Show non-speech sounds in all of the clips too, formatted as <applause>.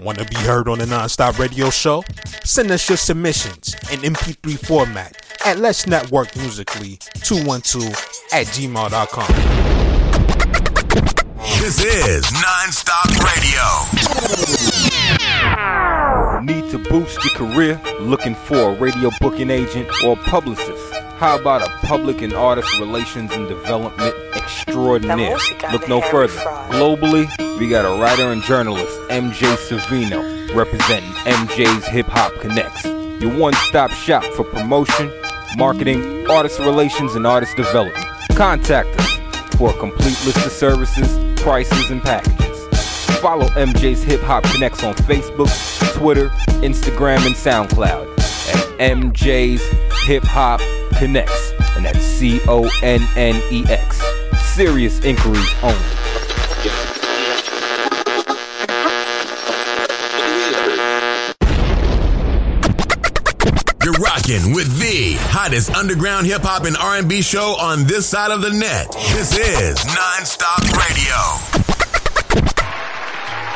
Want to be heard on the Nonstop Radio Show? Send us your submissions in MP3 format at Let's Network Musically 212 at gmail.com. This is Nonstop Radio. Need to boost your career? Looking for a radio booking agent or publicist? How about a public and artist relations and development extraordinaire? Look no further. Globally, we got a writer and journalist, MJ Savino, representing MJ's Hip Hop Connex. Your one stop shop for promotion, marketing, artist relations, and artist development. Contact us for a complete list of services, prices, and packages. Follow MJ's Hip Hop Connex on Facebook, Twitter, Instagram, and SoundCloud at MJ's Hip Hop Connex, and that's C O N N E X. Serious inquiries only. You're rocking with the hottest underground hip hop and R&B show on this side of the net. This is Nonstop Radio.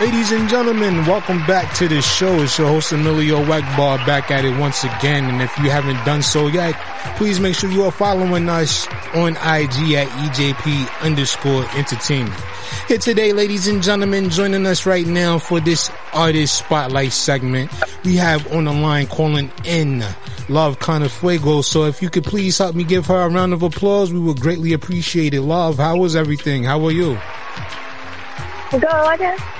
Ladies and gentlemen, welcome back to the show. It's your host Emilio Egbar back at it once again. And if you haven't done so yet, please make sure you are following us on IG at EJP underscore entertainment. Here today, ladies and gentlemen, joining us right now for this artist spotlight segment, we have on the line calling in Love Fuego. So if you could please help me give her a round of applause, we would greatly appreciate it. Love, how was everything? How are you? Good.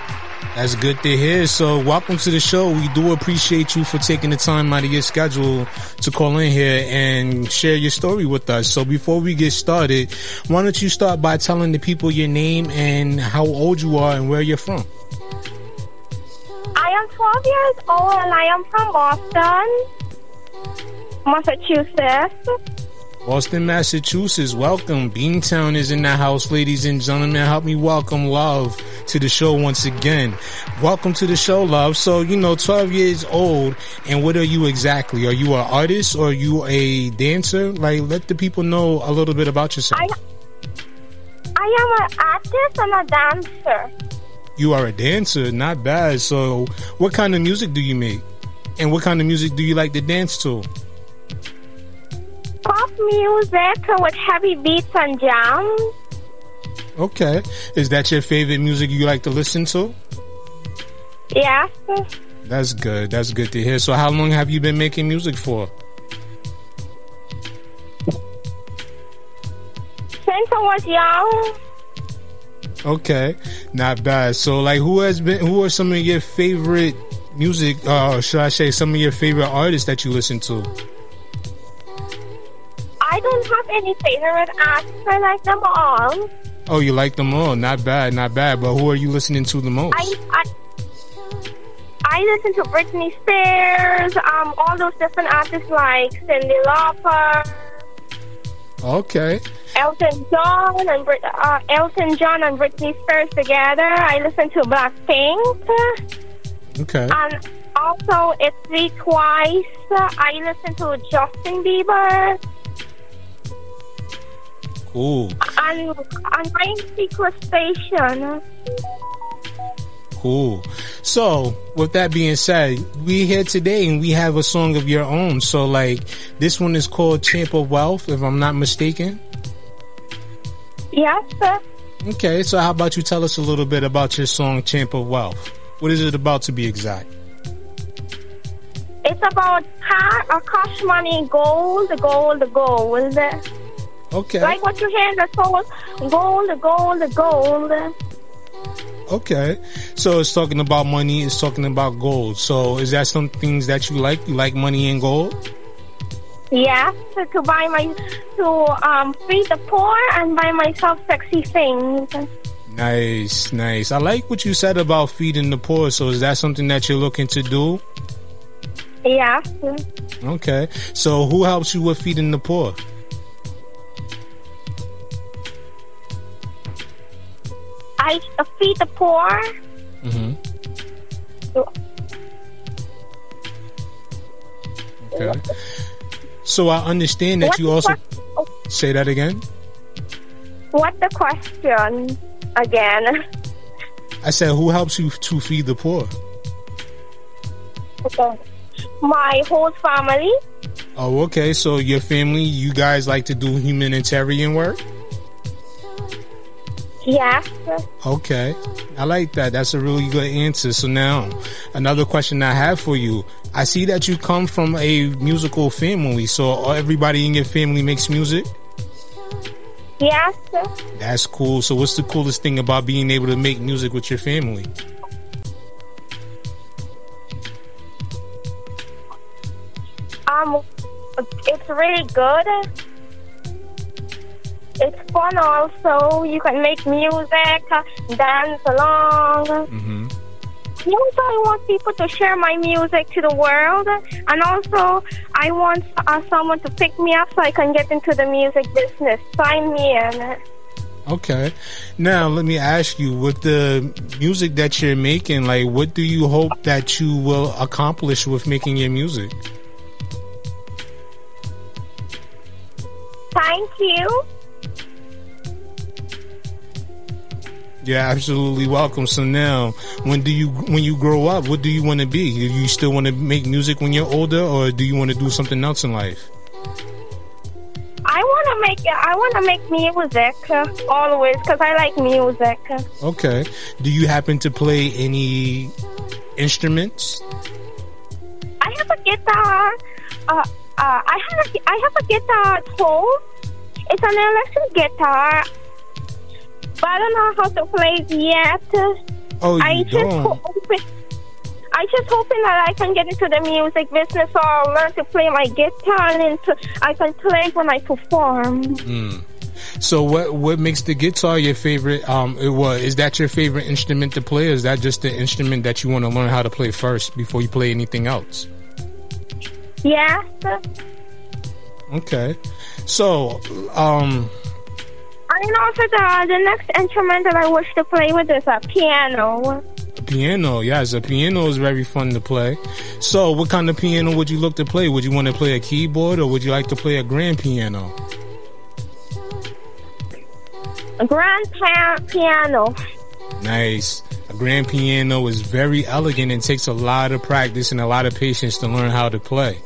That's good to hear. So welcome to the show. We do appreciate you for taking the time out of your schedule to call in here and share your story with us. So before we get started, why don't you start by telling the people your name and how old you are and where you're from? I am 12 years old and I am from Boston, Massachusetts. Boston, Massachusetts. Welcome. Beantown is in the house, ladies and gentlemen. Help me welcome Love to the show once again. Welcome to the show, Love. So, you know, 12 years old, and what are you exactly? Are you an artist or are you a dancer? Like, let the people know a little bit about yourself. I, I am an artist and a dancer. You are a dancer, not bad. So, what kind of music do you make? And what kind of music do you like to dance to? Pop music with heavy beats and jams. Okay. Is that your favorite music you like to listen to? Yes. That's good. That's good to hear. So how long have you been making music for? Since I was young. Okay. Not bad. So like who has been who are some of your favorite music uh should I say some of your favorite artists that you listen to? I don't have any favorite acts. I like them all. Oh, you like them all? Not bad, not bad. But who are you listening to the most? I, I, I listen to Britney Spears, um, all those different artists like Cyndi Lauper. Okay. Elton John and Brit- uh, Elton John and Britney Spears together. I listen to Blackpink. Okay. And also, ITZY twice. I listen to Justin Bieber. On my secret station. Cool. So, with that being said, we here today and we have a song of your own. So, like, this one is called Champ of Wealth, if I'm not mistaken. Yes, sir. Okay, so how about you tell us a little bit about your song Champ of Wealth? What is it about to be exact? It's about car, cash money, gold, gold, gold. Okay. Like what you hear in the song, gold, gold, gold. Okay. So it's talking about money, it's talking about gold. So is that some things that you like? You like money and gold? Yes, to, to buy my, to um, feed the poor and buy myself sexy things. Nice, nice. I like what you said about feeding the poor. So is that something that you're looking to do? Yes. Okay. So who helps you with feeding the poor? I feed the poor. Mm-hmm. Okay. So I understand that What's you also que- say that again. What the question again? I said, who helps you to feed the poor? Okay. My whole family. Oh, okay. So your family, you guys like to do humanitarian work? Yes. Okay. I like that. That's a really good answer. So now, another question I have for you. I see that you come from a musical family. So everybody in your family makes music? Yes. That's cool. So what's the coolest thing about being able to make music with your family? Um, it's really good. It's fun also. You can make music, dance along. Mm-hmm. Also, I want people to share my music to the world, and also I want uh, someone to pick me up so I can get into the music business. Sign me in. Okay. Now let me ask you, with the music that you're making, like, what do you hope that you will accomplish with making your music? Thank you. Yeah, absolutely welcome. So now, when do you when you grow up, what do you want to be? Do you still want to make music when you're older, or do you want to do something else in life? I want to make I want to make music always because I like music. Okay. Do you happen to play any instruments? I have a guitar. Uh, uh, I have a, I have a guitar at home. It's an electric guitar. But I don't know how to play it yet. Oh, you I don't? just hoping, I just hoping that I can get into the music business or I'll learn to play my guitar and to, I can play when I perform. Mm. So what what makes the guitar your favorite? Um, it was is that your favorite instrument to play? Or is that just the instrument that you want to learn how to play first before you play anything else? Yes. Okay. So, um, And also the the next instrument that I wish to play with is a piano. piano. Yes, a piano is very fun to play. So, what kind of piano would you look to play? Would you want to play a keyboard or would you like to play a grand piano? A grand pa- piano. Nice. A grand piano is very elegant and takes a lot of practice and a lot of patience to learn how to play.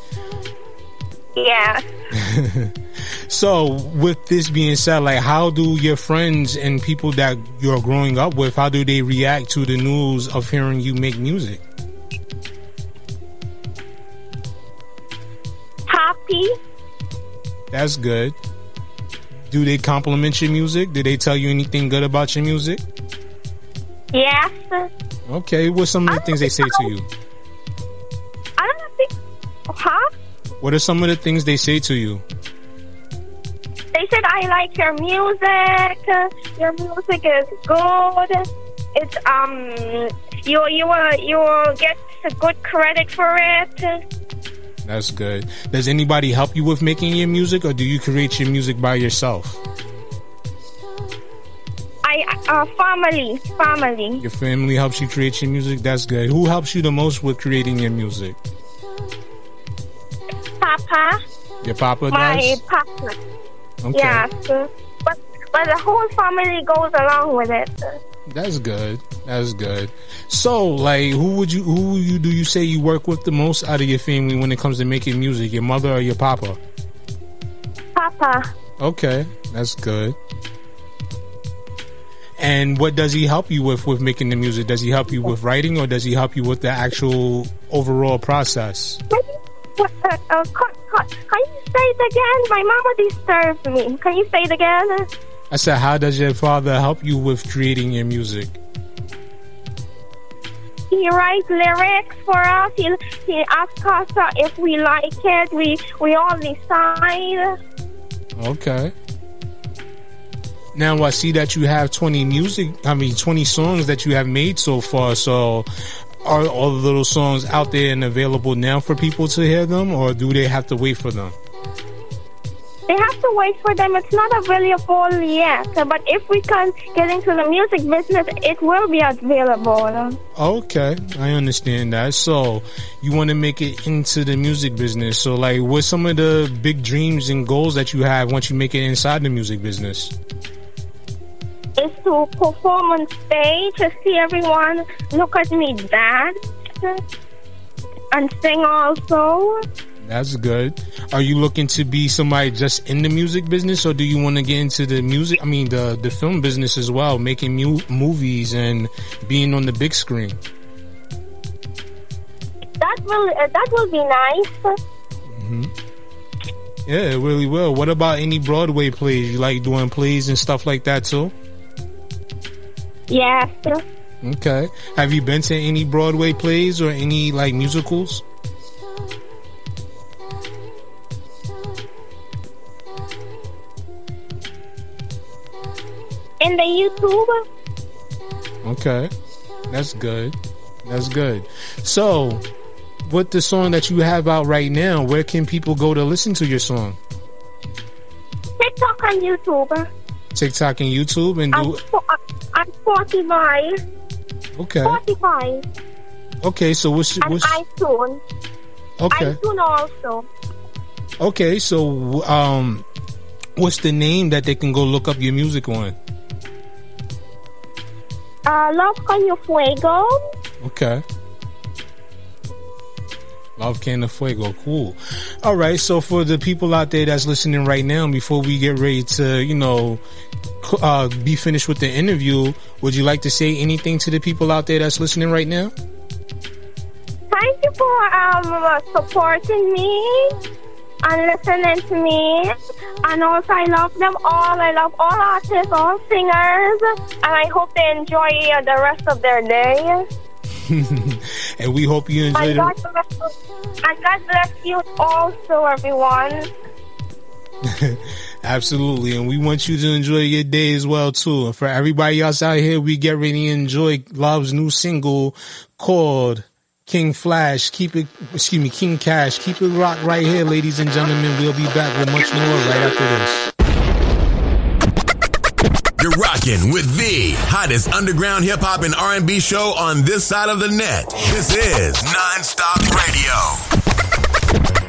Yeah. <laughs> So, with this being said, like, how do your friends and people that you're growing up with, how do they react to the news of hearing you make music? Happy. That's good. Do they compliment your music? Do they tell you anything good about your music? Yes. Okay, what's some of the things they say to you? I don't think. Huh? What are some of the things they say to you? They said I like your music. Your music is good. It's um. You you will you will get a good credit for it. That's good. Does anybody help you with making your music or do you create your music by yourself? I uh family family. Your family helps you create your music? That's good. Who helps you the most with creating your music? Papa. Your papa My does? papa. Okay. Yes. But but the whole family goes along with it. That's good. That's good. So, like, who would you, who you do you say you work with the most out of your family when it comes to making music? Your mother or your papa? Papa. Okay, that's good. And what does he help you with with making the music? Does he help you with writing, or does he help you with the actual overall process? What, uh, uh, can, can, can you say it again? My mama disturbs me. Can you say it again? I said, how does your father help you with creating your music? He writes lyrics for us. He, he asks us uh, if we like it. We we all decide. Okay. Now I see that you have 20 music, I mean 20 songs that you have made so far. So are all the little songs out there and available now for people to hear them or do they have to wait for them? They have to wait for them. It's not available yet. But if we can get into the music business, it will be available. Okay, I understand that. So you want to make it into the music business. So like what's some of the big dreams and goals that you have once you make it inside the music business? Is to perform on stage to see everyone look at me dance. and sing also. That's good. Are you looking to be somebody just in the music business, or do you want to get into the music? I mean, the the film business as well, making mu- movies and being on the big screen. That will uh, that will be nice. Mm-hmm. Yeah, it really will. What about any Broadway plays? You like doing plays and stuff like that too? Yes. Okay. Have you been to any Broadway plays or any like musicals? In the YouTube. Okay. That's good. That's good. So, with the song that you have out right now, where can people go to listen to your song? TikTok and YouTube. TikTok and YouTube and do. I'm, I'm 45. Okay. 45. Okay, so what's and what's iTunes. okay? iTunes also. Okay, so um, what's the name that they can go look up your music on? Uh, Love Canafuego. Okay. Love Canafuego. Cool. All right. So for the people out there that's listening right now, before we get ready to, you know, uh, be finished with the interview, would you like to say anything to the people out there that's listening right now? Thank you for um, supporting me and listening to me. And also, I love them all. I love all artists, all singers. And I hope they enjoy the rest of their day. <laughs> and we hope you enjoy and God, bless, and God bless you also, everyone. <laughs> Absolutely. And we want you to enjoy your day as well, too. And for everybody else out here, we get ready to enjoy Love's new single called King Flash. Keep it, excuse me, King Cash. Keep it rock right here, ladies and gentlemen. We'll be back with much more right after this. You're rocking with the hottest underground hip hop and R&B show on this side of the net. This is Nonstop Radio.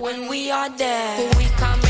When we are dead, we come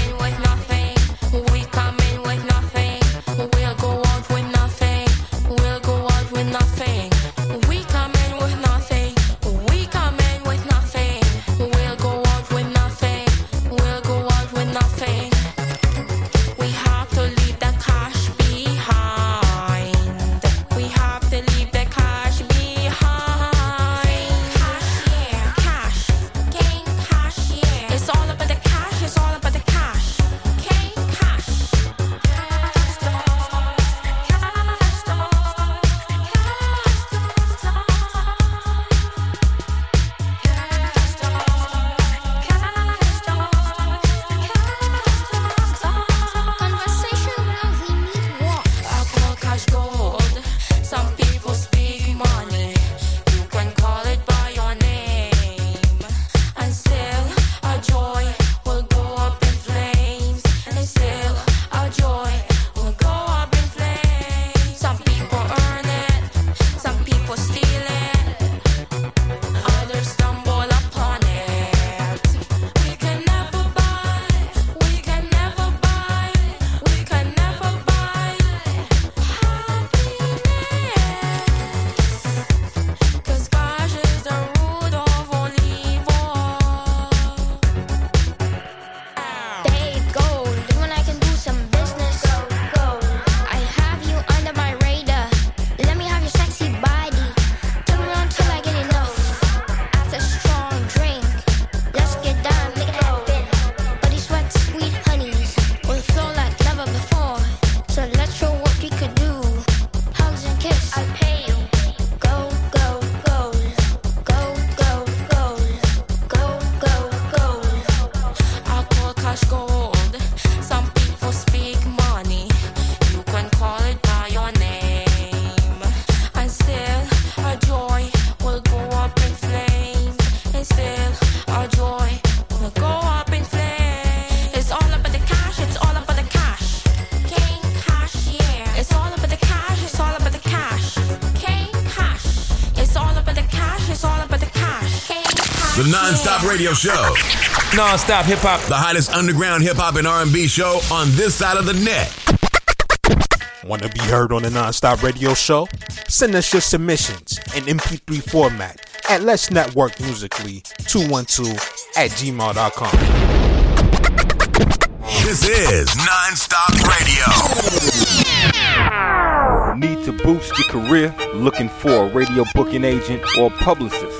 radio show. Non-stop hip hop. The hottest underground hip hop and R&B show on this side of the net. Want to be heard on the non-stop radio show? Send us your submissions in MP3 format at Let's Network Musically 212 at gmail.com. This is non-stop radio. Need to boost your career? Looking for a radio booking agent or publicist?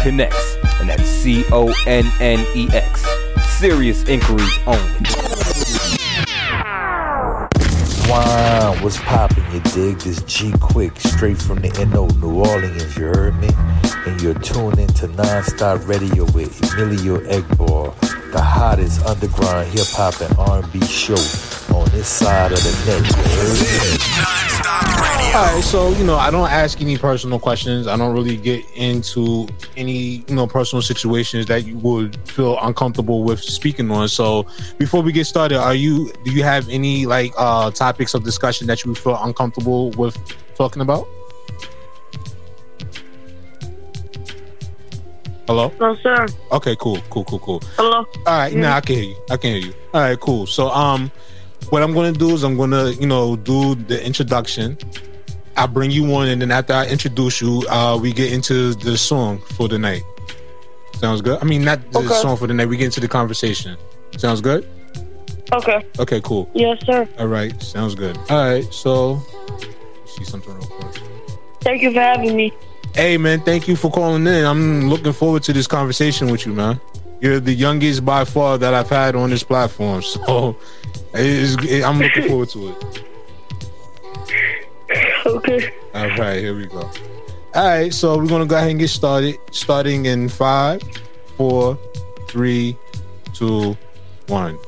Connex, and that's C O N N E X. Serious inquiries only. Wow, what's poppin'? You dig this G Quick straight from the NO New Orleans, you heard me? And you're tuned into Non-Stop Radio with Emilio Egbar, the hottest underground hip hop and R&B show on this side of the net. You heard me? This is non-stop radio. All right, so you know, I don't ask any personal questions. I don't really get into any you know personal situations that you would feel uncomfortable with speaking on. So before we get started, are you do you have any like uh topics of discussion that you feel uncomfortable with talking about? Hello. No, sir. Okay, cool, cool, cool, cool. Hello. All right, now I can hear you. I can hear you. All right, cool. So, um, what I'm gonna do is I'm gonna, you know, do the introduction. I bring you on, and then after I introduce you, uh, we get into the song for the night. Sounds good. I mean, not the Okay. song for the night. We get into the conversation. Sounds good. Okay. Okay, cool. Yes, sir. All right, sounds good. All right, so see something real quick. Thank you for having me. Hey man, thank you for calling in. I'm looking forward to this conversation with you, man. You're the youngest by far that I've had on this platform, <laughs> so it, I'm looking forward to it. <laughs> Okay. All right, here we go. All right, so we're gonna go ahead and get started. Starting in five, four, three, two, one.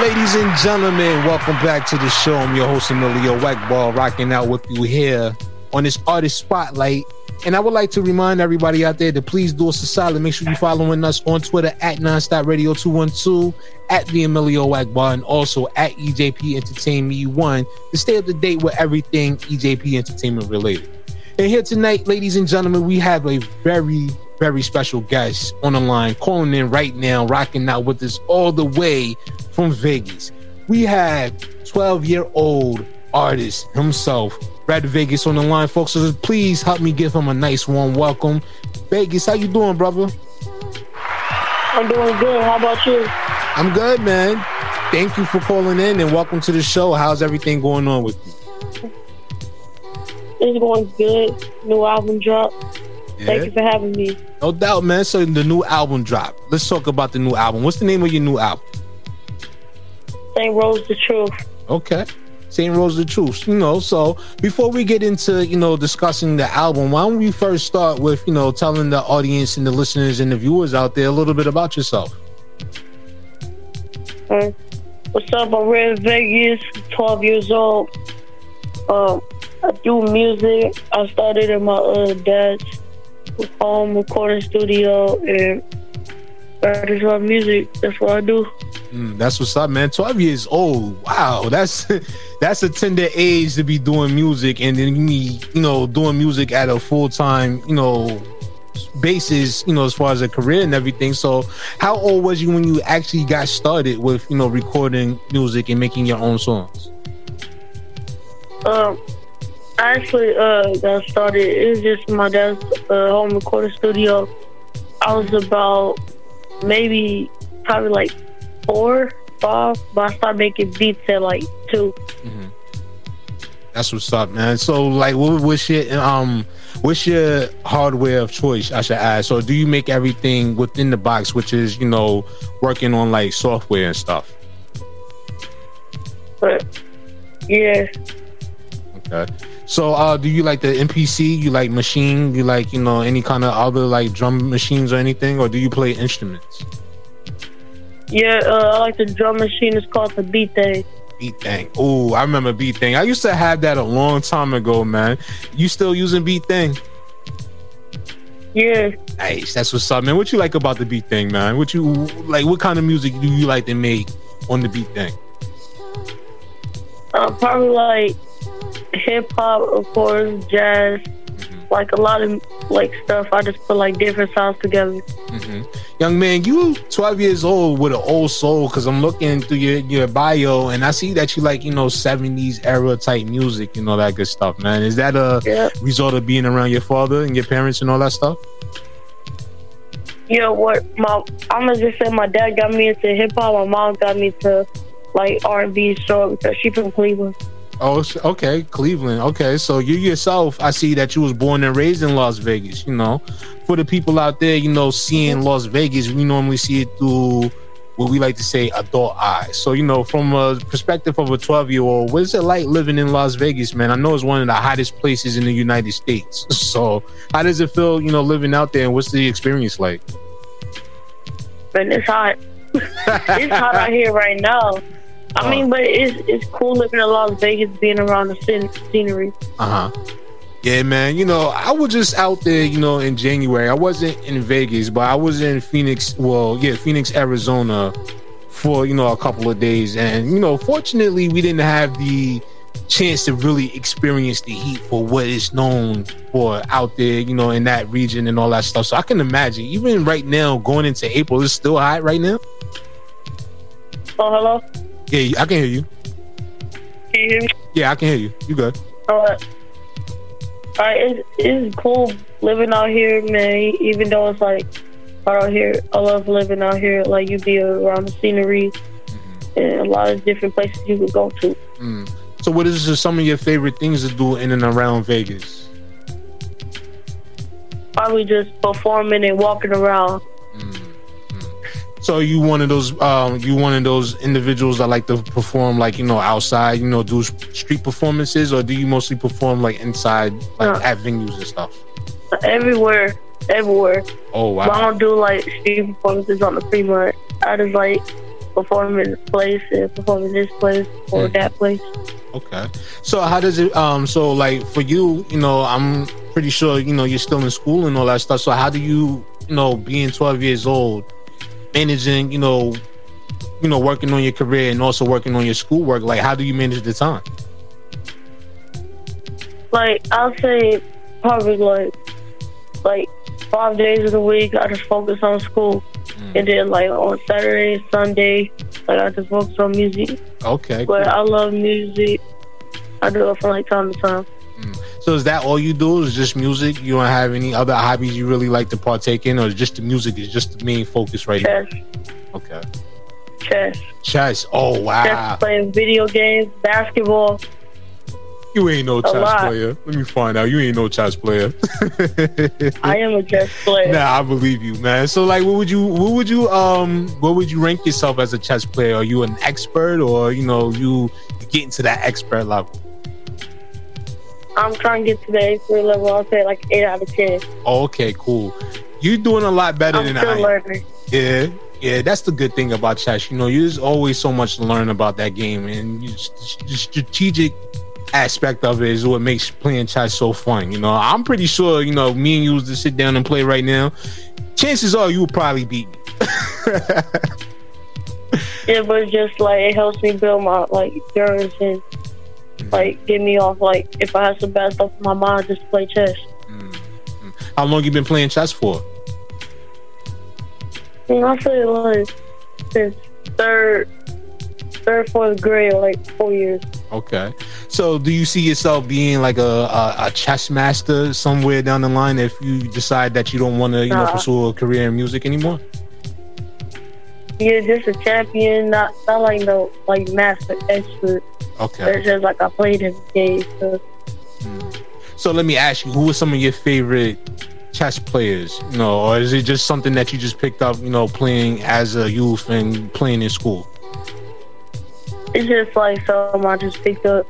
Ladies and gentlemen, welcome back to the show. I'm your host Emilio Wackball, rocking out with you here on this artist spotlight. And I would like to remind everybody out there to please do us a solid. Make sure you're following us on Twitter at Nonstop Radio 212, at the Emilio Wackbar, and also at EJP Entertainment One to stay up to date with everything EJP Entertainment related. And here tonight, ladies and gentlemen, we have a very, very special guest on the line, calling in right now, rocking out with us all the way from Vegas. We have 12 year old artist himself, Brad Vegas, on the line, folks. So please help me give him a nice warm welcome. Vegas, how you doing, brother? I'm doing good. How about you? I'm good, man. Thank you for calling in and welcome to the show. How's everything going on with you? It's going good. New album drop. Thank you for having me. No doubt, man. So the new album dropped. Let's talk about the new album. What's the name of your new album? St. Rose the Truth. Okay. St. Rose the Truth. You know, so before we get into, you know, discussing the album, why don't we first start with, you know, telling the audience and the listeners and the viewers out there a little bit about yourself? Uh, what's up? I'm Red Vegas, 12 years old. Um, I do music. I started in my uh, dad's home recording studio and I just love music. That's what I do. Mm, that's what's up, man. 12 years old. Wow. That's <laughs> that's a tender age to be doing music and then me, you know, doing music at a full-time, you know, basis, you know, as far as a career and everything. So how old was you when you actually got started with, you know, recording music and making your own songs? Um, I actually uh got started. It was just my dad's uh, home recording studio. I was about maybe probably like four, five, but I started making beats at like two. That's what's up, man. So, like, what, what's your um, what's your hardware of choice? I should ask. So, do you make everything within the box, which is you know working on like software and stuff? But yeah, Okay. So, uh, do you like the MPC? You like machine? You like you know any kind of other like drum machines or anything, or do you play instruments? Yeah, uh, I like the drum machine. It's called the Beat Thang. Beat Thang. Oh, I remember Beat Thang. I used to have that a long time ago, man. You still using Beat Thang? Yeah. Nice. That's what's up, man. What you like about the Beat Thang, man? What you like? What kind of music do you like to make on the Beat Thang? Uh, probably like hip hop, of course, jazz, like a lot of like stuff. I just put like different sounds together. Mm-hmm. Young man, you 12 years old with an old soul because I'm looking through your, your bio and I see that you like, you know, 70s era type music and all that good stuff, man. Is that a Yeah. result of being around your father and your parents and all that stuff? You know what? My I'm gonna just say my dad got me into hip hop. My mom got me to like R and B, so because she from Cleveland. Oh, okay, Cleveland. Okay, so you yourself, I see that you was born and raised in Las Vegas. You know, for the people out there, you know, seeing Las Vegas, we normally see it through what we like to say adult eyes. So, you know, from a perspective of a 12 year old, what is it like living in Las Vegas, man? I know it's one of the hottest places in the United States. <laughs> So, how does it feel, you know, living out there, and what's the experience like? And it's hot. <laughs> it's hot out here right now. I mean, but it's it's cool living in Las Vegas, being around the scen- scenery. Uh huh. Yeah, man. You know, I was just out there, you know, in January. I wasn't in Vegas, but I was in Phoenix. Well, yeah, Phoenix, Arizona, for you know a couple of days, and you know, fortunately, we didn't have the chance to really experience the heat for what it's known for out there, you know, in that region and all that stuff. So I can imagine, even right now, going into April, it's still hot right now. Oh, hello. Yeah, I can hear you. Can you hear me? Yeah, I can hear you. You good? Alright. Alright, it's, it's cool living out here, man. Even though it's like hard out here, I love living out here. Like you be around the scenery and a lot of different places you could go to. Mm. So, what is some of your favorite things to do in and around Vegas? Probably just performing and walking around. So you one of those um you one of those individuals that like to perform like you know outside you know do street performances or do you mostly perform like inside like No. at venues and stuff? Everywhere, everywhere. Oh But I don't do like street performances on the Fremont. I just like perform in this place and perform in this place or Mm. that place. Okay. So how does it um so like for you you know I'm pretty sure you know you're still in school and all that stuff. So how do you you know being 12 years old managing you know you know working on your career and also working on your schoolwork like how do you manage the time? Like I'll say probably like like five days of the week I just focus on school. Mm. And then like on Saturday, Sunday, like I just focus on music. Okay. But cool. I love music. I do it from like time to time. So is that all you do? Is just music? You don't have any other hobbies you really like to partake in, or just the music is just the main focus right now? Chess, Okay. chess, Chess. Oh wow. chess, playing video games, basketball. You ain't no chess lot. player. Let me find out. You ain't no chess player. I am a chess player. <laughs> nah, I believe you, man. So like, what would you, what would you, um, what would you rank yourself as a chess player? Are you an expert, or you know, you getting to that expert level? I'm trying to get to the A3 level. I'll say like eight out of ten. Oh, okay, cool. You're doing a lot better I'm than still I am. learning. Yeah, yeah, that's the good thing about chess. You know, there's always so much to learn about that game, and you, the strategic aspect of it is what makes playing chess so fun. You know, I'm pretty sure, you know, me and you was to sit down and play right now, chances are you would probably beat me. <laughs> Yeah, but just like it helps me build my like endurance and like get me off. Like if I have some bad stuff in my mind, just play chess. Mm-hmm. How long you been playing chess for? And I say like since third, third, fourth grade, like four years. Okay. So, do you see yourself being like a, a, a chess master somewhere down the line if you decide that you don't want to, you know, pursue a career in music anymore? Yeah, just a champion, not not like no like master expert. Okay. It's just like I played every day. So So let me ask you, who are some of your favorite chess players? You know, or is it just something that you just picked up, you know, playing as a youth and playing in school? it's just like something I just picked up.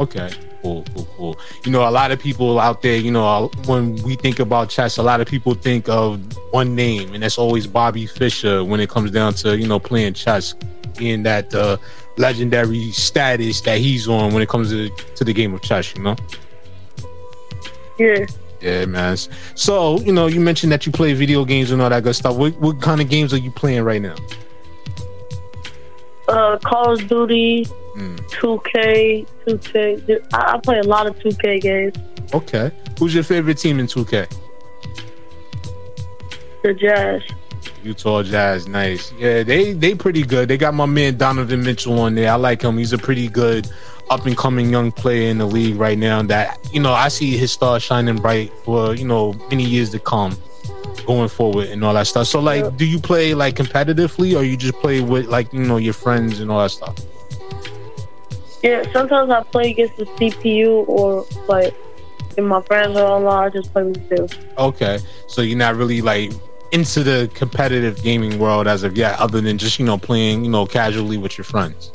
Okay. Cool, cool, cool. You know, a lot of people out there, you know, when we think about chess, a lot of people think of one name, and that's always Bobby Fischer when it comes down to, you know, playing chess, being that uh, legendary status that he's on when it comes to, to the game of chess, you know? Yeah. Yeah, man. So, you know, you mentioned that you play video games and all that good stuff. What, what kind of games are you playing right now? Uh, Call of Duty, Mm. 2K, 2K. I, I play a lot of 2K games. Okay. Who's your favorite team in 2K? The Jazz. Utah Jazz, nice. Yeah, they they pretty good. They got my man Donovan Mitchell on there. I like him. He's a pretty good up and coming young player in the league right now. That you know, I see his star shining bright for you know many years to come, going forward and all that stuff. So, like, Yeah. do you play like competitively, or you just play with like you know your friends and all that stuff? Yeah, sometimes I play against the CPU or like if my friends are online, I just play with them. Okay, so you're not really like into the competitive gaming world as of yet, other than just you know playing you know casually with your friends.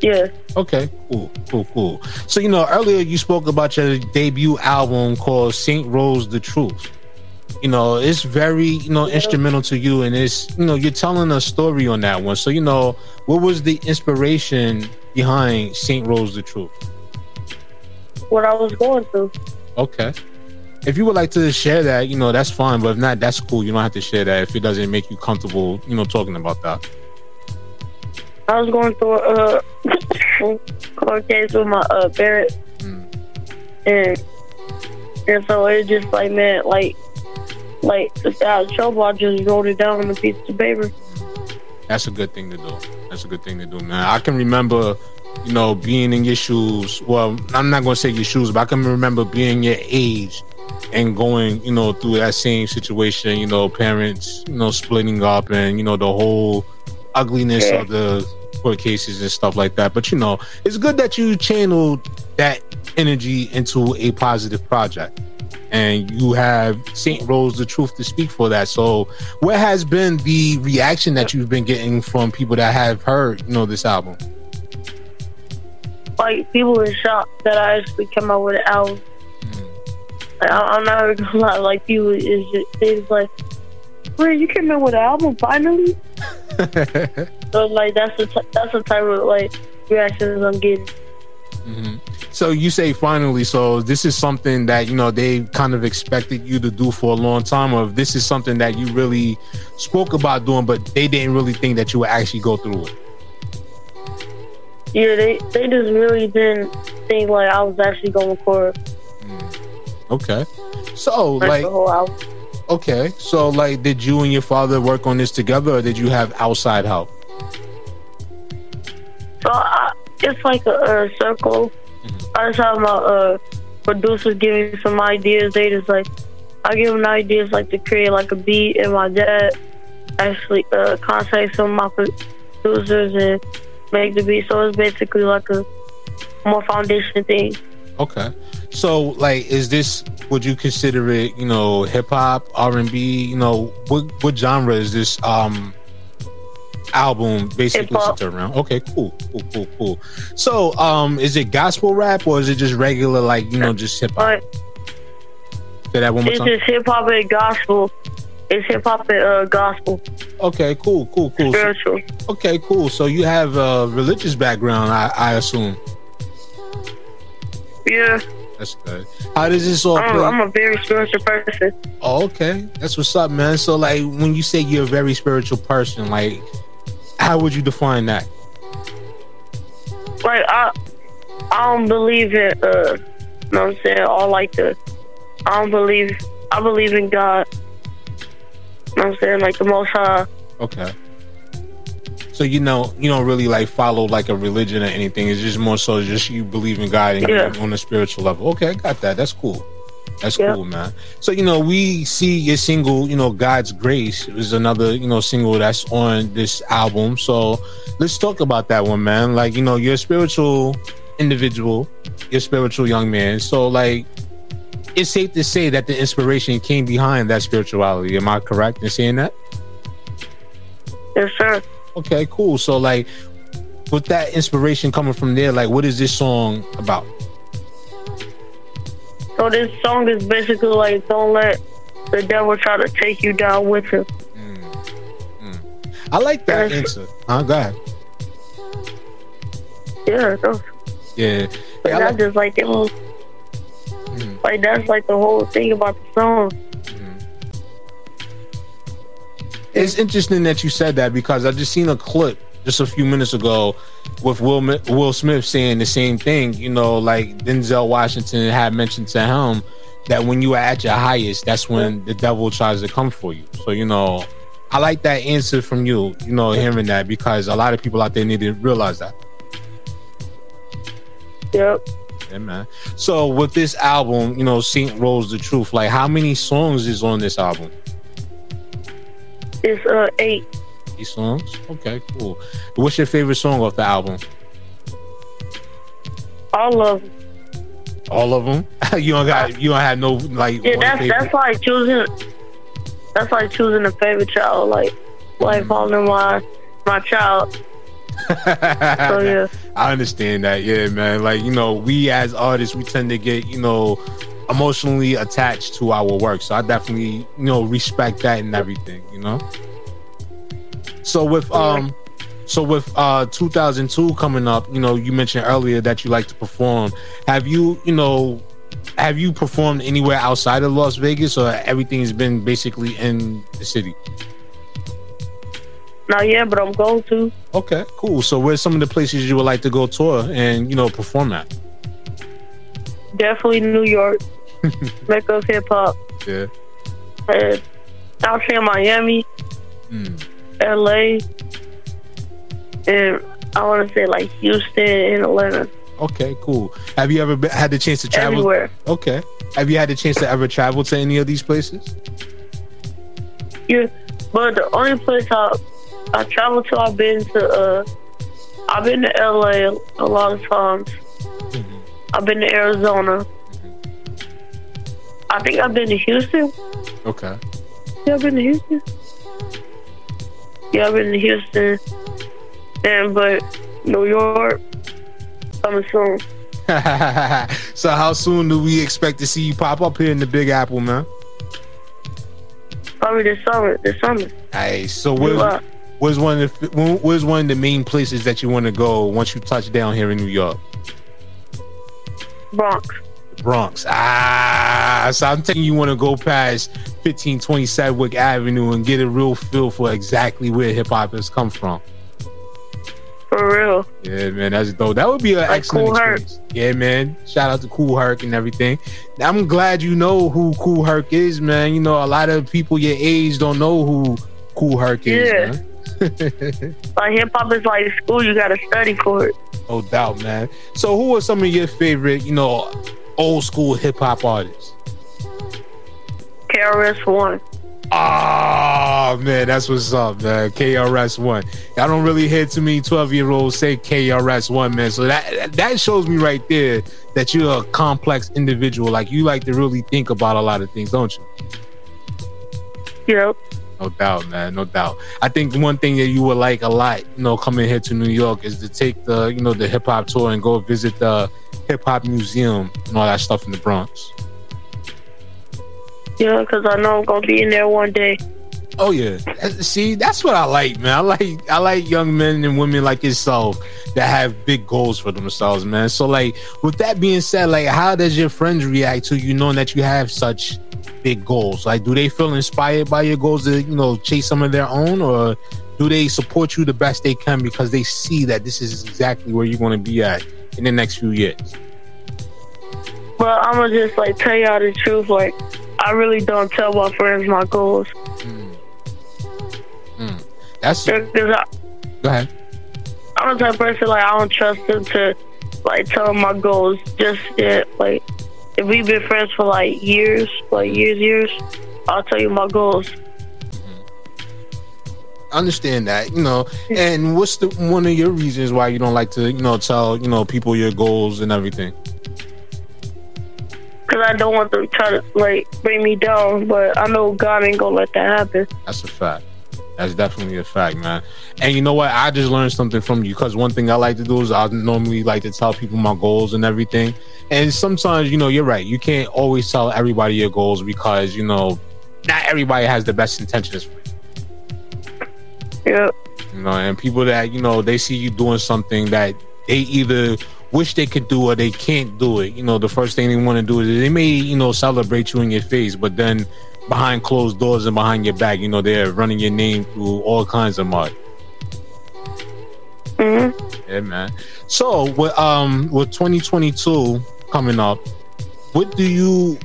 Yeah. Okay, cool, cool, cool. So you know, earlier you spoke about your debut album called Saint Rose the Truth. You know, it's very you know instrumental to you, and it's you know you're telling a story on that one. So you know, what was the inspiration behind Saint Rose the Truth? What I was going through. Okay. If you would like to share that, you know, that's fine. But if not, that's cool. You don't have to share that if it doesn't make you comfortable, you know, talking about that. I was going through a uh, <laughs> court case with my uh, parents, and and so it just like man, like like to stay out of trouble, I just wrote it down on a piece of paper. That's a good thing to do. That's a good thing to do, man. I can remember, you know, being in your shoes. Well, I'm not gonna say your shoes, but I can remember being your age and going, you know, through that same situation. You know, parents, you know, splitting up, and you know the whole ugliness Yeah. of the court cases and stuff like that. But you know, it's good that you channeled that energy into a positive project. And you have Saint Rose the truth to speak for that. So, what has been the reaction that you've been getting from people that have heard, you know, this album? Like people were shocked that I actually came out with an album. I'm not gonna lie. Like people is just like, "Where you came out with an album finally?" <laughs> so like that's the t- that's the type of like reactions I'm getting. Mm-hmm. So you say finally, so this is something that you know they kind of expected you to do for a long time, or this is something that you really spoke about doing, but they didn't really think that you would actually go through it. Yeah, they they just really didn't think like I was actually going to record Okay, so like, like the whole album. okay, so like did you and your father work on this together, or did you have outside help? So I, it's like a, circle. I just have my uh, producers give me some ideas. They just like I give them ideas like to create like a beat, and my dad actually uh, contact some of my producers and make the beat. So it's basically like a more foundation thing. Okay. So like is this would you consider it, you know, hip hop, R and B, you know, what what genre is this um album basically centered around? Okay, cool, cool, cool, cool. So um is it gospel rap or is it just regular like, you know, just hip hop? Say that one more it's time. just hip hop and gospel. It's hip hop and uh, gospel, Okay, cool, cool, cool. So- spiritual. okay, cool. So you have a religious background, I, I assume. Yeah, That's good. How does this all I'm, play? I'm a very spiritual person. Oh, okay. That's what's up, man. So, like, when you say you're a very spiritual person, like, how would you define that? like I I don't believe in uh you know what I'm saying, all like the I don't believe I believe in God. You know what I'm saying? Like the most high. Okay. So you know you don't really like follow like a religion or anything. It's just more so just you believe in God and Yeah. on a spiritual level. Okay, I got that. That's cool. That's Yeah. cool, man. So you know we see your single, you know, God's Grace is another you know single that's on this album. So let's talk about that one, man. Like you know you're a spiritual individual, you're a spiritual young man. So like it's safe to say that the inspiration came behind that spirituality. Am I correct in saying that? Yes, sir. Okay, cool. So like with that inspiration coming from there, like what is this song about? So this song is basically like, don't let the devil try to take you down with him. Mm, mm. I like that Yes. answer. Huh? Go ahead. Yeah, that's, Yeah. but Yeah, I like- just like the whole, mm. like that's like the whole thing about the song. It's interesting that you said that because I just seen a clip just a few minutes ago with Will Will Smith saying the same thing. You know, like Denzel Washington had mentioned to him that when you are at your highest, that's when the devil tries to come for you. So you know, I like that answer from you. You know, hearing that because a lot of people out there need to realize that. Yep. Yeah, man. So with this album, you know, Saint Rose the Truth, like how many songs is on this album? It's uh eight. Eight songs? Okay, cool. What's your favorite song off the album? All of them. All of them? <laughs> you don't got you don't have no like Yeah, that's favorite? that's like choosing. That's like choosing a favorite child. Like, like Mm-hmm. calling my my child. <laughs> So yeah, I understand that, yeah, man. Like, you know, we as artists, we tend to get, you know, emotionally attached to our work. So I definitely, you know, respect that and everything, you know. So with um so with uh 2002 coming up, you know, you mentioned earlier that you like to perform. Have you, you know, have you performed anywhere outside of Las Vegas or everything's been basically in the city? not yet, but I'm going to. Okay, cool. So where's some of the places you would like to go tour and, you know, perform at? Definitely New York, Mecca hip hop. Yeah. And I'll say Miami, LA, and I want to say like Houston and Atlanta. Okay, cool. Have you ever been, had the chance to travel? Everywhere. Okay. Have you had the chance to ever travel to any of these places? Yeah, but the only place I I traveled to, I've been to uh, I've been to LA a lot of times. I've been to Arizona. I think I've been to Houston. Okay. Yeah, I've been to Houston. Yeah, I've been to Houston. And but New York, coming soon. <laughs> so how soon do we expect to see you pop up here in the Big Apple, man? Probably this summer. This summer. Hey, so where's, where's one of the where's one of the main places that you want to go once you touch down here in New York? Bronx. Bronx. Ah, so I'm thinking you want to go past 1520 Sedgwick Avenue and get a real feel for exactly where hip hop has come from. For real. Yeah, man, that's dope. That would be an Like excellent Herc. experience. Yeah, man. Shout out to Kool Herc and everything. I'm glad you know who Kool Herc is, man. You know, a lot of people your age don't know who Kool Herc is, Yeah. man. <laughs> Like hip hop is like school. You gotta study for it. No doubt, man. So, who are some of your favorite, you know, old school hip hop artists? KRS One. Ah, man, that's what's up, man. KRS One. I don't really hear too many twelve year olds say KRS One, man. So that that shows me right there that you're a complex individual. Like you like to really think about a lot of things, don't you? Yep. No doubt, man. No doubt. I think one thing that you would like a lot, you know, coming here to New York is to take the, you know, the hip hop tour and go visit the hip hop museum and all that stuff in the Bronx. Yeah, because I know I'm gonna be in there one day. Oh yeah. See, that's what I like, man. I like I like young men and women like yourself that have big goals for themselves, man. So like with that being said, like how does your friends react to you knowing that you have such big goals? Like do they feel inspired by your goals to, you know, chase some of their own or do they support you the best they can because they see that this is exactly where you're gonna be at in the next few years? But I'm gonna just like tell y'all the truth. Like, I really don't tell my friends my goals. Hmm. Hmm. That's Because I, go ahead. I'm the type of person like I don't trust them to like tell them my goals just yet. Like, if we've been friends for like years, like years, years, I'll tell you my goals. Understand that, you know. And what's the one of your reasons why you don't like to, you know, tell you know people your goals and everything? Because I don't want them to try to like bring me down. But I know God ain't gonna let that happen. That's a fact. That's definitely a fact, man. And you know what? I just learned something from you because one thing I like to do is I normally like to tell people my goals and everything. And sometimes, you know, you're right. You can't always tell everybody your goals because, you know, not everybody has the best intentions. Yep. You know, and people that, you know, they see you doing something that they either wish they could do or they can't do it. You know, the first thing they want to do is they may, you know, celebrate you in your face, but then behind closed doors and behind your back. You know, they're running your name through all kinds of mud. Mm-hmm. Yeah, man. So with um with 2022 coming up, what do you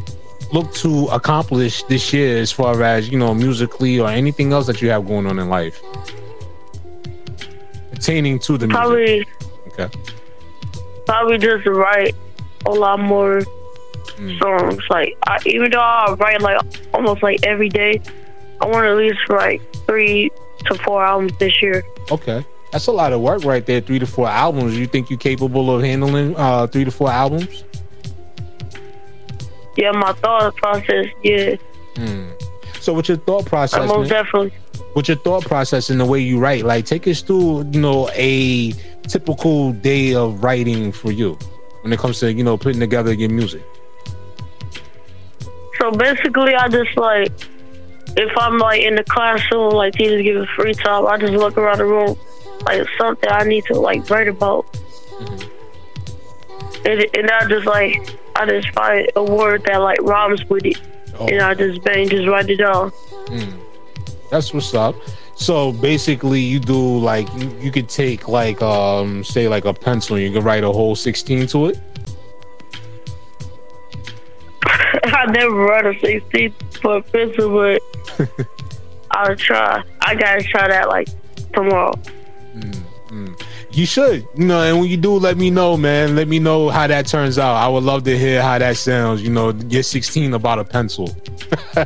look to accomplish this year as far as you know musically or anything else that you have going on in life? Attaining to the music. Probably. Okay. Probably just write a lot more mm. songs. Like I, even though I write like almost like every day, I want to at least write three to four albums this year. Okay, that's a lot of work right there. Three to four albums. You think you're capable of handling uh, three to four albums? Yeah, my thought process. Yeah. Mm. So, what's your thought process? most definitely. What's your thought process in the way you write? Like, take us through, you know, a typical day of writing for you when it comes to, you know, putting together your music. So basically, I just like if I'm like in the classroom, like teachers give us free time, I just look around the room like something I need to like write about, mm-hmm. and, and I just like I just find a word that like rhymes with it, oh. and I just bang just write it down. Mm. That's what's up. So basically, you do like you, you could take like um say like a pencil, and you can write a whole sixteen to it. <laughs> I never wrote a 16 for a pencil, but <laughs> I'll try. I gotta try that like tomorrow. You should, you know, and when you do, let me know, man. Let me know how that turns out. I would love to hear how that sounds. You know, you're 16 about a pencil. <laughs>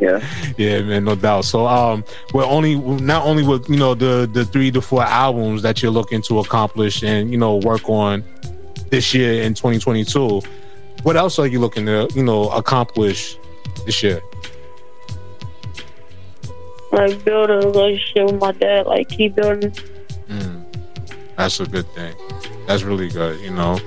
yeah, yeah, man, no doubt. So, um, we're only not only with you know the the three to four albums that you're looking to accomplish and you know work on this year in 2022 what else are you looking to, you know, accomplish this year? Like build a relationship with my dad, like keep building. That's a good thing. That's really good, you know.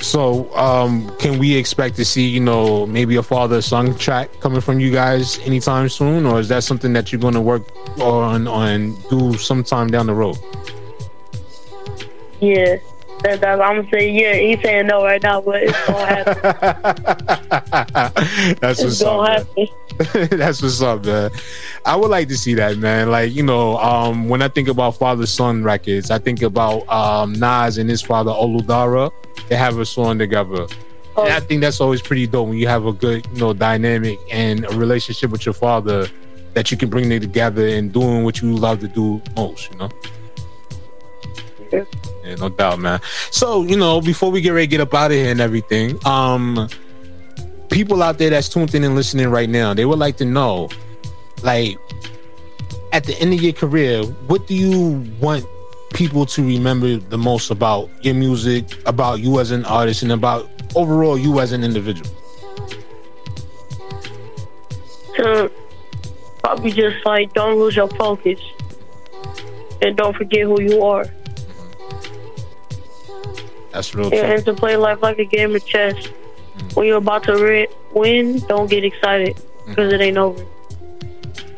So, um, can we expect to see, you know, maybe a father son track coming from you guys anytime soon, or is that something that you're going to work on on do sometime down the road? Yeah, I'm gonna say yeah. He's saying no right now, but it's gonna happen. <laughs> That's it's what's up. <laughs> That's what's up, man. I would like to see that, man. Like you know, um, when I think about father son records, I think about um, Nas and his father Olu Dara. They have a song together. Oh. And I think that's always pretty dope when you have a good, you know, dynamic and a relationship with your father that you can bring them together and doing what you love to do most, you know. Yeah. No doubt, man. So, you know, before we get ready to get up out of here and everything, um, people out there that's tuned in and listening right now, they would like to know, like, at the end of your career, what do you want people to remember the most about your music, about you as an artist, and about overall you as an individual? So, probably just like don't lose your focus and don't forget who you are. That's real. And, and to play life like a game of chess. Mm. When you're about to re- win, don't get excited because mm. it ain't over.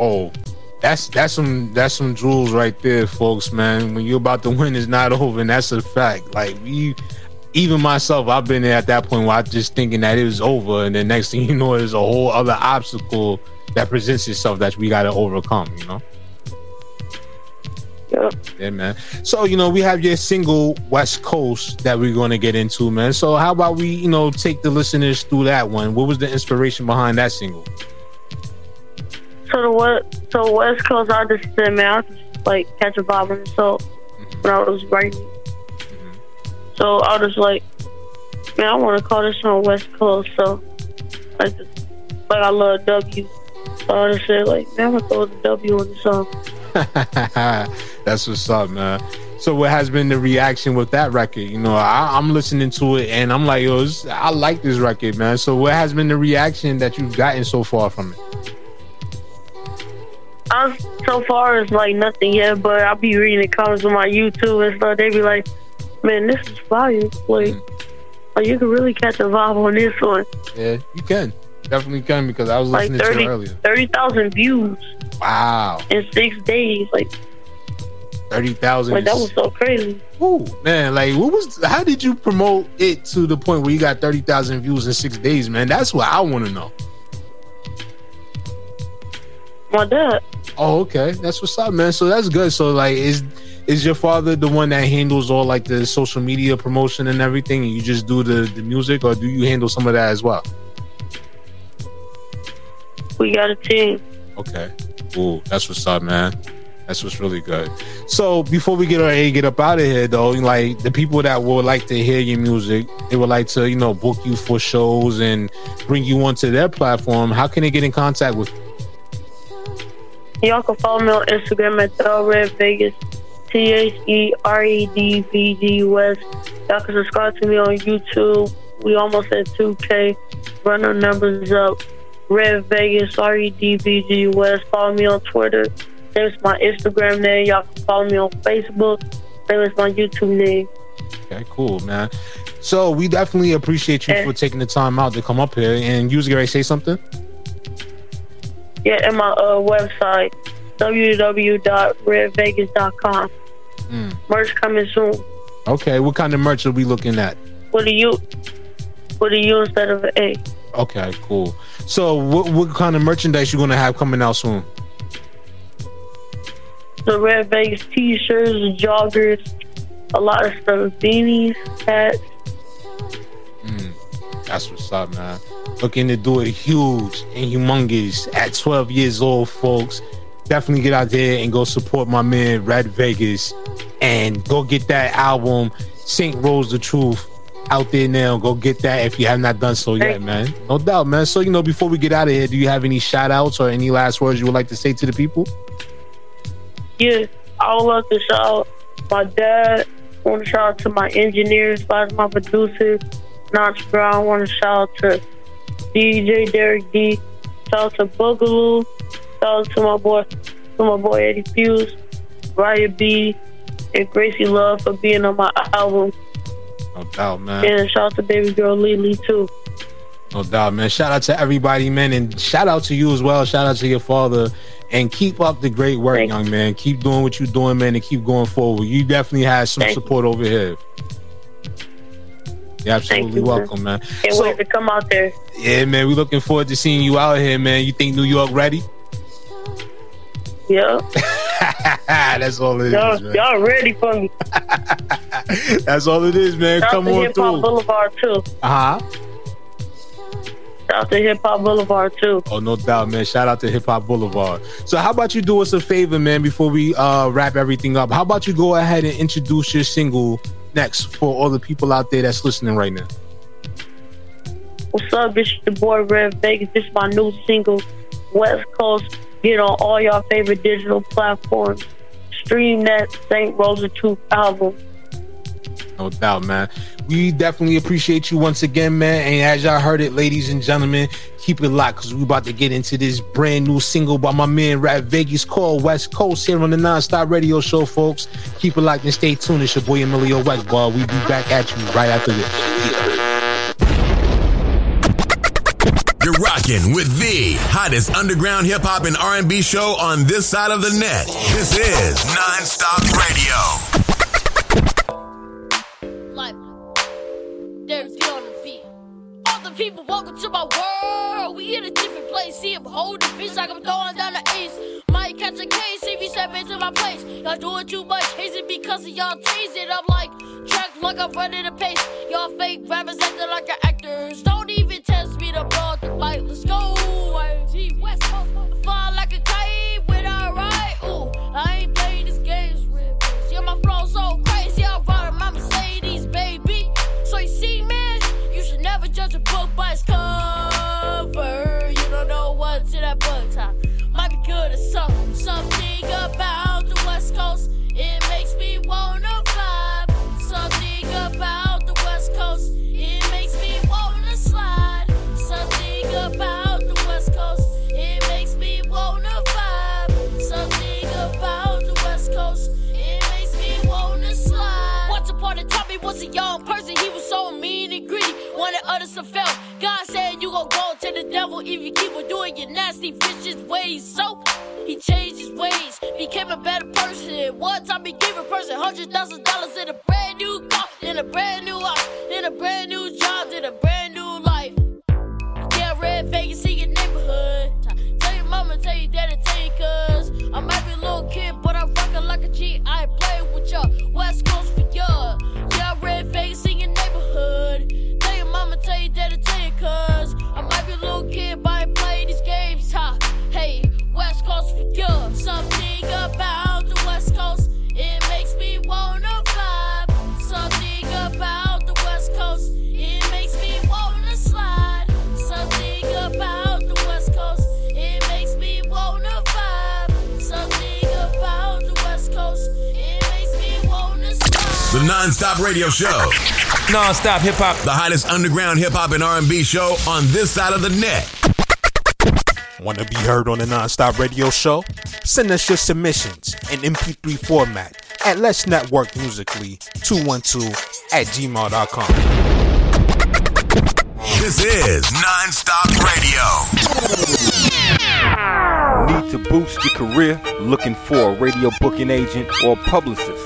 Oh, that's that's some that's some jewels right there, folks. Man, when you're about to win, it's not <laughs> over, and that's a fact. Like we, even myself, I've been there at that point where I just thinking that it was over, and the next thing you know, there's a whole other obstacle that presents itself that we got to overcome. You know. Yep. Yeah, man. So, you know, we have your single West Coast that we're going to get into, man. So, how about we, you know, take the listeners through that one? What was the inspiration behind that single? So, the what? So, West Coast, I just said, man, I just like catch a vibe on the soul mm-hmm. when I was writing. Mm-hmm. So, I was like, man, I want to call this song West Coast. So, like, like I love W. So, I just said, like, man, I'm going to throw the W on the song. <laughs> That's what's up, man. So what has been the reaction with that record? You know, I, am listening to it and I'm like, yo, this, I like this record, man. So what has been the reaction that you've gotten so far from it? I so far it's like nothing yet, but I'll be reading the comments on my YouTube and stuff. They be like, "Man, this is fire! Like, oh, you can really catch a vibe on this one." Yeah, you can definitely can because I was Like listening to it earlier. 30,000 views Wow, in six days. Like, thirty thousand. like that was so crazy. Ooh, man, like what was? How did you promote it to the point where you got thirty thousand views in six days, man? That's what I want to know. My dad. Oh, okay, that's what's up, man. So that's good. So like, is is your father the one that handles all like the social media promotion and everything, and you just do the the music, or do you handle some of that as well? We got a team. Okay. Ooh, that's what's up, man. That's what's really good. So before we get our to get up out of here, though, like the people that would like to hear your music, they would like to, you know, book you for shows and bring you onto their platform. How can they get in contact with you? Y'all can follow me on Instagram at The Red Vegas. T H E R E D V G West. Y'all can subscribe to me on YouTube. We almost at 2K. Run our numbers up. Red Vegas, R E D V G West. Follow me on Twitter. There's my Instagram name. Y'all can follow me on Facebook. There's my YouTube name. Okay, cool, man. So we definitely appreciate you Eh. for taking the time out to come up here and you was gonna say something. Yeah, and my uh, website, www.redvegas.com. Mm. Merch coming soon. Okay, what kind of merch are we looking at? With a U. With a U instead of an A. Okay, cool. So what what kind of merchandise you gonna have coming out soon? The Red Vegas t-shirts, joggers, a lot of stuff, beanies, hats. Mm, that's what's up, man. Looking to do it huge and humongous at 12 years old, folks. Definitely get out there and go support my man Red Vegas and go get that album, Saint Rose the Truth, out there now. Go get that if you have not done so yet, man. No doubt, man. So, you know, before we get out of here, do you have any shout outs or any last words you would like to say to the people? Yeah, I would love to shout out my dad. I want to shout out to my engineers, my producer, Notch Brown. I want to shout out to DJ Derek D. Shout out to Boogaloo. Shout out to my boy, to my boy Eddie Fuse, Raya B, and Gracie Love for being on my album. No doubt, man. And shout out to baby girl Lily too. No doubt, man. Shout out to everybody, man, and shout out to you as well. Shout out to your father, and keep up the great work, Thank young man. Keep doing what you're doing, man, and keep going forward. You definitely have some Thank support over here. You're absolutely you, welcome, man. Can't So, wait to come out there. yeah, man, We're looking forward to seeing you out here, man. You think New York ready? Yeah, <laughs> That's all it is, y'all, man. y'all ready for me? <laughs> That's all it is, man. Come to on Hip Hop through. Boulevard too. Uh huh. Shout out to Hip Hop Boulevard too. Oh, no doubt, man. Shout out to Hip Hop Boulevard. So, how about you do us a favor, man, before we uh, wrap everything up? How about you go ahead and introduce your single next for all the people out there that's listening right now? What's up? It's your boy Red Vegas. This is my new single, West Coast. Get on all y'all favorite digital platforms. Stream that St. Rosa Truth album. No doubt, man. We definitely appreciate you once again, man. And as y'all heard it, ladies and gentlemen, keep it locked because we about to get into this brand new single by my man Red Vegas called West Coast here on the Nonstop Radio Show, folks. Keep it locked and stay tuned. It's your boy Emilio Egbar. We be back at you right after this. You're rocking with the hottest underground hip hop and R&B show on this side of the net. This is Nonstop Radio. Life. There's the on the beat. All the people, welcome to my world. We in a different place. See him holding fish like I'm throwing down the ace. Might catch a case if you step into my place. Y'all doing too much hazing because of y'all tasing. I'm like, track like I'm running a pace. Y'all fake rappers acting like actors. Don't me to the light. Let's go. YG West Coast. Fly like a kite when I ride. Ooh, I ain't playing these games. Yeah, my flow so crazy. I ride my Mercedes, baby. So you see, man, you should never judge a book by its cover. You don't know what's in that book top. Might be good or something. Something about the West Coast. It makes me wanna was a young person, he was so mean and greedy. Wanted others to fail. God said you gon' go to the devil if you keep on doing your nasty vicious ways. So he changed his ways, became a better person. One time he gave a person hundred thousand dollars in a brand new car, in a brand new house, in a brand new job, in a brand new life. Yeah, red Vegas your neighborhood. Mama, tell your daddy, tell your cuz. I might be a little kid, but I'm rockin' like a G. I play with ya. West Coast for ya. Yeah, red Vegas in your neighborhood. Tell your mama, tell your daddy, tell your cuz. I might be a little kid, but I playing these games. Ha. Hey, West Coast for ya. Something about the West Coast, The non-stop radio show. Non-stop hip hop. The hottest underground hip hop and R&B show on this side of the net. Want to be heard on the Nonstop Radio Show? Send us your submissions in MP3 format at Let's Network Musically 212 at gmail.com. This is non-stop radio. Need to boost your career? Looking for a radio booking agent or publicist?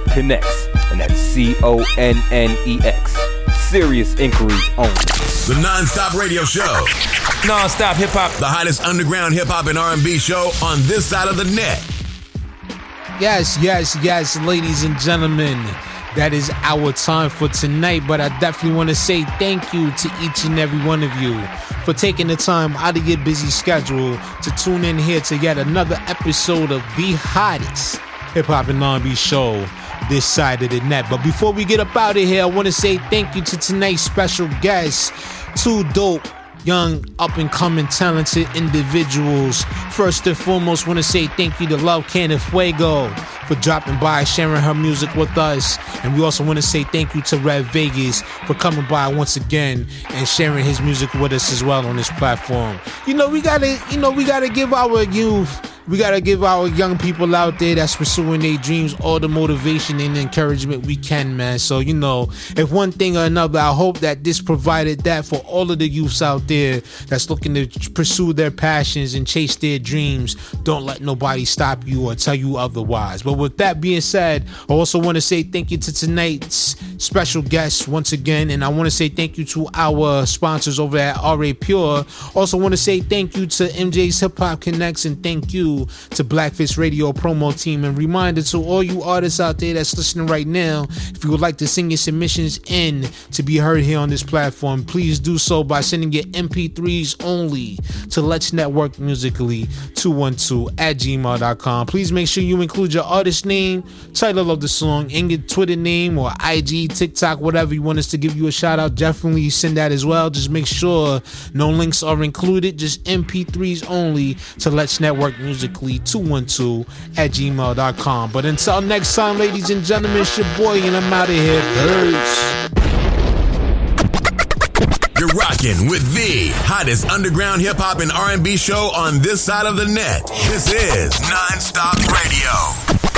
Connex, and that's C O N N E X. Serious inquiries only. The non-stop radio show. Non-stop hip hop. The hottest underground hip hop and R&B show on this side of the net. Yes, yes, yes, ladies and gentlemen. That is our time for tonight, but I definitely want to say thank you to each and every one of you for taking the time out of your busy schedule to tune in here to yet another episode of the hottest hip hop and R&B show this side of the net. But before we get up out of here, I want to say thank you to tonight's special guests, two dope young up and coming talented individuals. First and foremost, want to say thank you to Love Canafuego for dropping by, sharing her music with us. And we also want to say thank you to Red Vegas for coming by once again and sharing his music with us as well on this platform. You know, we gotta, you know, we gotta give our youth we gotta give our young people out there that's pursuing their dreams all the motivation and encouragement we can, man. So you know, if one thing or another, I hope that this provided that for all of the youths out there that's looking to pursue their passions and chase their dreams. Don't let nobody stop you or tell you otherwise. But with that being said, I also want to say thank you to tonight's special guests once again, and I want to say thank you to our sponsors over at Aurepure. Also want to say thank you to MJ's Hip Hop Connex and thank you to Blackfish Radio promo team. And reminder to all you artists out there that's listening right now, if you would like to send your submissions in to be heard here on this platform, please do so by sending your MP3s only to Let's Network Musically 212 at gmail.com. Please make sure you include your artist name, title of the song, and your Twitter name or IG, TikTok, whatever you want us to give you a shout out. Definitely send that as well. Just make sure no links are included, just MP3s only to Let's Network Musically 212 at gmail.com. But until next time, ladies and gentlemen, it's your boy, and I'm out of here. Peace. You're rocking with the hottest underground hip hop and R&B show on this side of the net. This is Non-Stop Radio.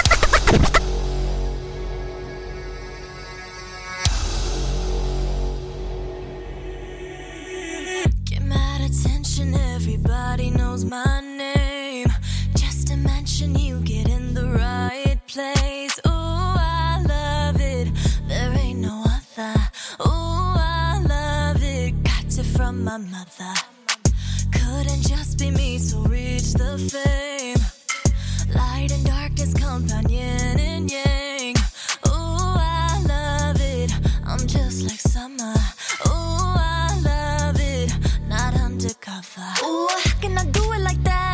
My attention everybody knows my name. Just to mention you get in the right place. Ooh, I love it. There ain't no other. Ooh, I love it. Got it from my mother. Couldn't just be me to reach the fame. Light and darkness compound yin and yang. Ooh, I love it. I'm just like summer. Ooh, I love it. Not undercover. Ooh, how can I do it like that?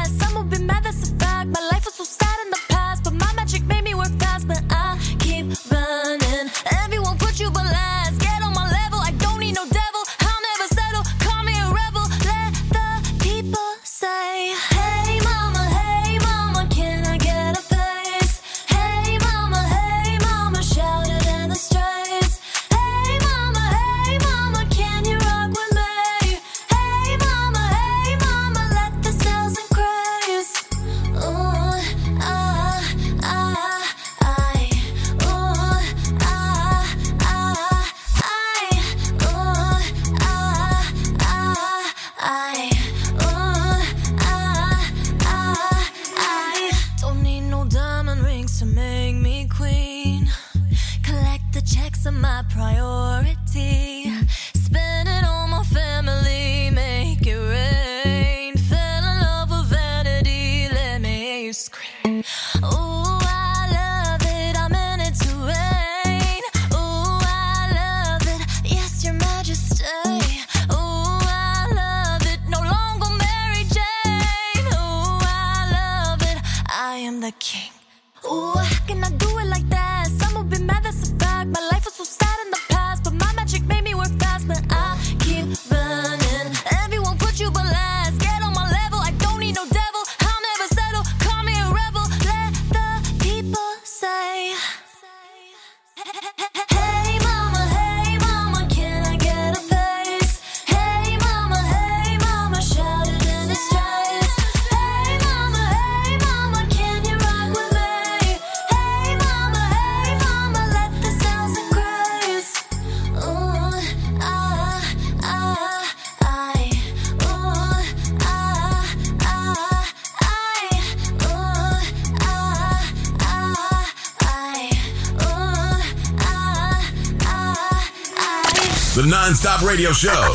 The non-stop radio show.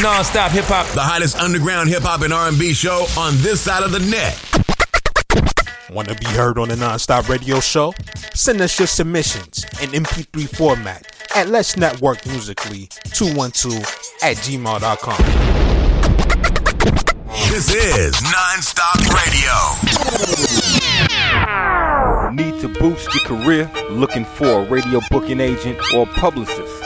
Non-stop hip hop. The hottest underground hip hop and R&B show on this side of the net. Want to be heard on the Nonstop Radio Show? Send us your submissions in MP3 format at Let's Network Musically 212 at gmail.com. This is non-stop radio. Need to boost your career? Looking for a radio booking agent or publicist?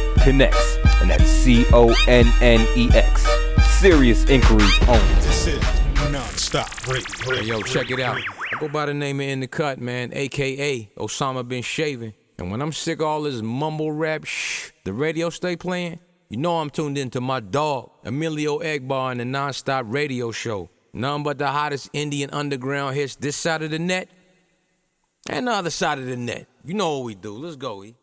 Connex, and that's C O N N E X. Serious inquiries only. This is Nonstop Radio. Hey, yo, check it out. I go by the name of In the Cut, man, aka Osama bin Shaving. And when I'm sick of all this mumble rap shh, the radio stay playing, you know I'm tuned into my dog, Emilio Egbar, and the nonstop radio show. None but the hottest Indian underground hits this side of the net and the other side of the net. You know what we do. Let's go, E.